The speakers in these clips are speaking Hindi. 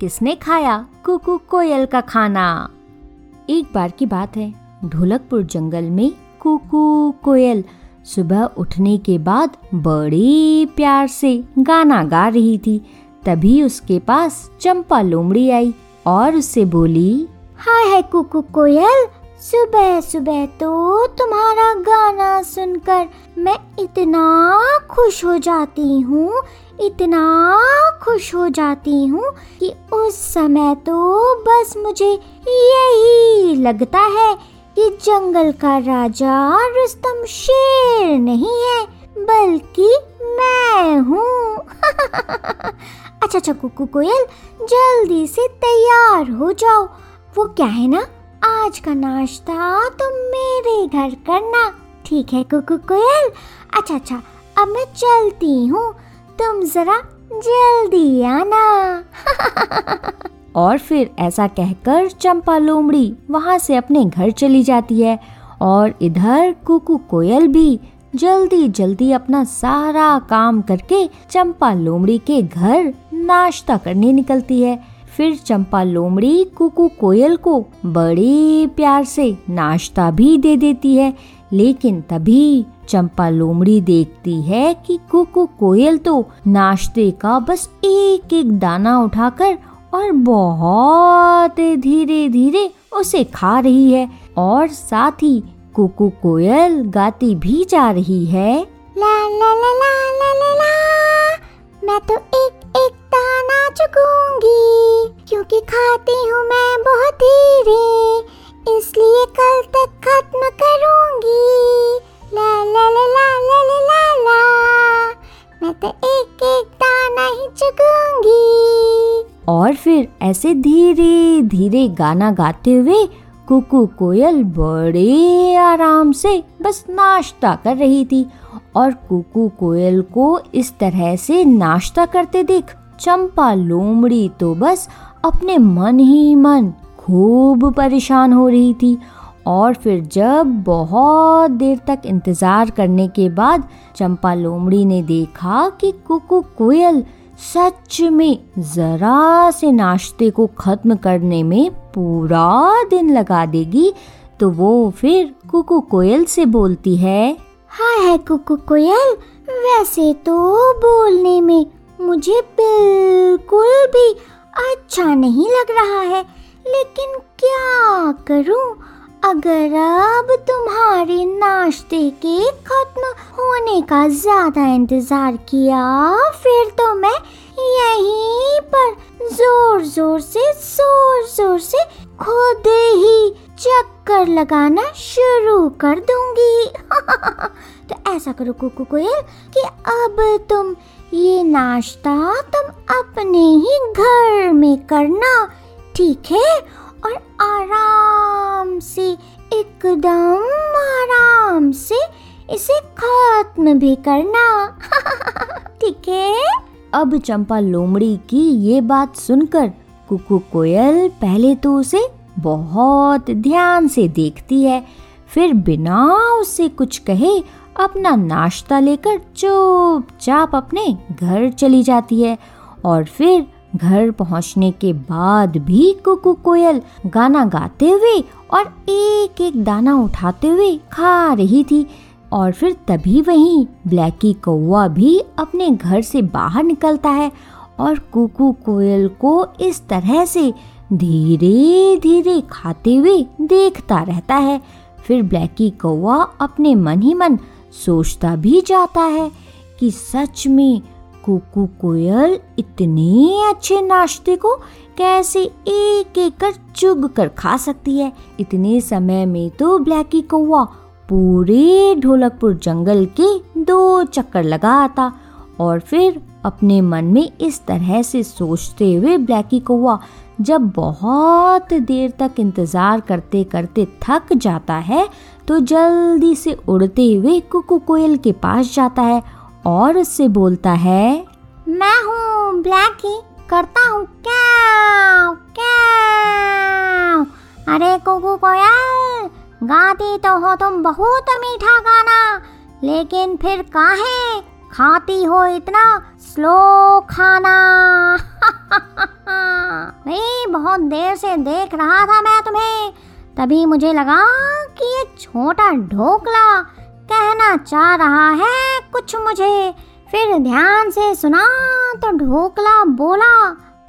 किसने खाया? कुकू कोयल का खाना। एक बार की बात है, ढोलकपुर जंगल में कुकू कोयल सुबह उठने के बाद बड़े प्यार से गाना गा रही थी। तभी उसके पास चंपा लोमड़ी आई और उससे बोली, हाय है कुकू कोयल सुबह सुबह तो तुम्हारा गाना सुनकर मैं इतना खुश हो जाती हूँ, इतना खुश हो जाती हूँ कि उस समय तो बस मुझे यही लगता है कि जंगल का राजा रुस्तम शेर नहीं है, बल्कि मैं हूँ। अच्छा अच्छा कुकू कोयल, जल्दी से तैयार हो जाओ। वो क्या है ना? आज का नाश्ता तुम मेरे घर करना। ठीक है, कुकू कोयल? अच्छा अच्छा अब मैं चलती हूँ। तुम जरा जल्दी आना। और फिर ऐसा कहकर चंपा लोमड़ी वहाँ से अपने घर चली जाती है और इधर कुकू कोयल भी जल्दी जल्दी अपना सारा काम करके चंपा लोमड़ी के घर नाश्ता करने निकलती है। फिर चंपा लोमड़ी कुकू कोयल को बड़े प्यार से नाश्ता भी दे देती है। लेकिन तभी चंपा लोमड़ी देखती है कि कुकू कोयल तो नाश्ते का बस एक एक दाना उठाकर और बहुत धीरे धीरे उसे खा रही है और साथ ही कुकू कोयल गाती भी जा रही है। ला ला ला ला ला ला ला। मैं तो एक चुकूँगी, क्योंकि खाती हूँ मैं बहुत धीरे, इसलिए कल तक खत्म करूँगी। ला ला ला ला ला ला ला ला। मैं तो एक एक दाना ही चुकूँगी। और फिर ऐसे धीरे धीरे गाना गाते हुए कुकू कोयल बड़े आराम से बस नाश्ता कर रही थी। और कुकू कोयल को इस तरह से नाश्ता करते देख चंपा लोमड़ी तो बस अपने मन ही मन खूब परेशान हो रही थी। और फिर जब बहुत देर तक इंतज़ार करने के बाद चंपा लोमड़ी ने देखा कि कुकू कोयल सच में ज़रा से नाश्ते को ख़त्म करने में पूरा दिन लगा देगी तो वो फिर कुकू कोयल से बोलती है हाँ है कुकू कोयल, वैसे तो बोलने में मुझे बिल्कुल भी अच्छा नहीं लग रहा है, लेकिन क्या करूँ? अगर अब तुम्हारे नाश्ते के खत्म होने का ज़्यादा इंतज़ार किया, फिर तो मैं यहीं पर ज़ोर ज़ोर से, ज़ोर ज़ोर से खुद ही चक्कर लगाना शुरू कर दूँगी। ऐसा करो कुकू कोयल कि अब तुम ये नाश्ता तुम अपने ही घर में करना, ठीक है? और आराम से, एकदम आराम से इसे खत्म भी करना। ठीक है? अब चंपा लोमड़ी की ये बात सुनकर कुकू कोयल पहले तो उसे बहुत ध्यान से देखती है, फिर बिना उसे कुछ कहे अपना नाश्ता लेकर चुपचाप अपने घर चली जाती है और फिर घर पहुँचने के बाद भी कुकू कोयल गाना गाते हुए और एक एक दाना उठाते हुए खा रही थी। और फिर तभी वहीं ब्लैकी कौवा भी अपने घर से बाहर निकलता है और कुकू कोयल को इस तरह से धीरे धीरे खाते हुए देखता रहता है। फिर ब्लैकी कौवा अपने मन ही मन सोचता भी जाता है कि सच में कुकू कोयल इतने अच्छे नाश्ते को कैसे एक एक कर चुग कर खा सकती है। इतने समय में तो ब्लैकी कौआ पूरे ढोलकपुर जंगल के दो चक्कर लगा आता और फिर अपने मन में इस तरह से सोचते हुए ब्लैकी कौआ जब बहुत देर तक इंतज़ार करते करते थक जाता है तो जल्दी से उड़ते हुए कुकू कोयल के पास जाता है और उससे बोलता है, मैं हूँ ब्लैकी, करता हूँ क्या क्या अरे कुकू कोयल, गाती तो हो तुम बहुत मीठा गाना, लेकिन फिर काहे खाती हो इतना स्लो खाना। नहीं बहुत देर से देख रहा था मैं तुम्हें। तभी मुझे लगा कि ये छोटा ढोकला कहना चाह रहा है कुछ मुझे। फिर ध्यान से सुना तो ढोकला बोला,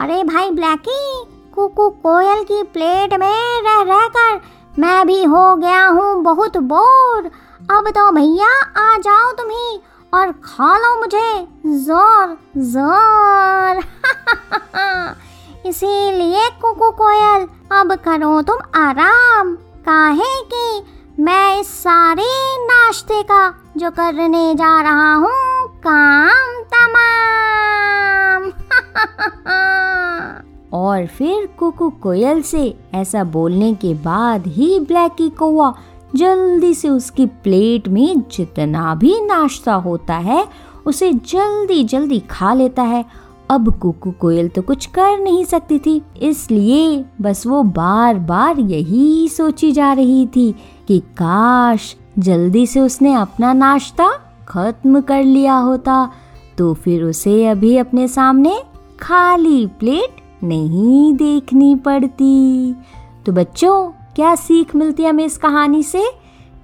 अरे भाई ब्लैकी, कुकू कोयल की प्लेट में रह रह कर मैं भी हो गया हूँ बहुत बोर। अब तो भैया आ जाओ तुम्ही और खा लो मुझे। ज़ोर ज़ोर। इसीलिए कुकू कोयल, अब करो तुम आराम। काहे कि मैं इस सारे नाश्ते का, जो करने जा रहा हूँ, काम तमाम। और फिर कुकू कोयल से ऐसा बोलने के बाद ही ब्लैकी कौआ जल्दी से उसकी प्लेट में जितना भी नाश्ता होता है, उसे जल्दी जल्दी खा लेता है। अब कुकू कोयल तो कुछ कर नहीं सकती थी, इसलिए बस वो बार बार यही सोची जा रही थी कि काश जल्दी से उसने अपना नाश्ता खत्म कर लिया होता तो फिर उसे अभी अपने सामने खाली प्लेट नहीं देखनी पड़ती। तो बच्चों क्या सीख मिलती है हमें इस कहानी से?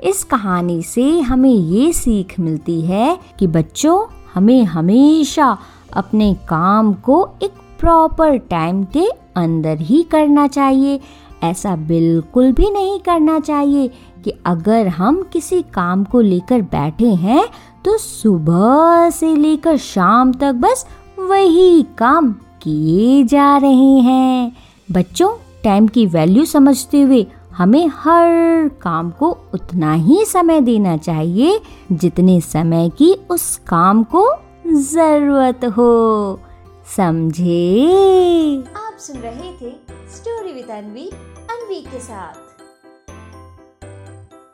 इस कहानी से हमें ये सीख मिलती है कि बच्चों, हमें हमेशा अपने काम को एक प्रॉपर टाइम के अंदर ही करना चाहिए। ऐसा बिल्कुल भी नहीं करना चाहिए कि अगर हम किसी काम को लेकर बैठे हैं तो सुबह से लेकर शाम तक बस वही काम किए जा रहे हैं। बच्चों टाइम की वैल्यू समझते हुए हमें हर काम को उतना ही समय देना चाहिए जितने समय की उस काम को ज़रूरत हो। समझे? आप सुन रहे थे स्टोरी विद अनवी अनवी के साथ।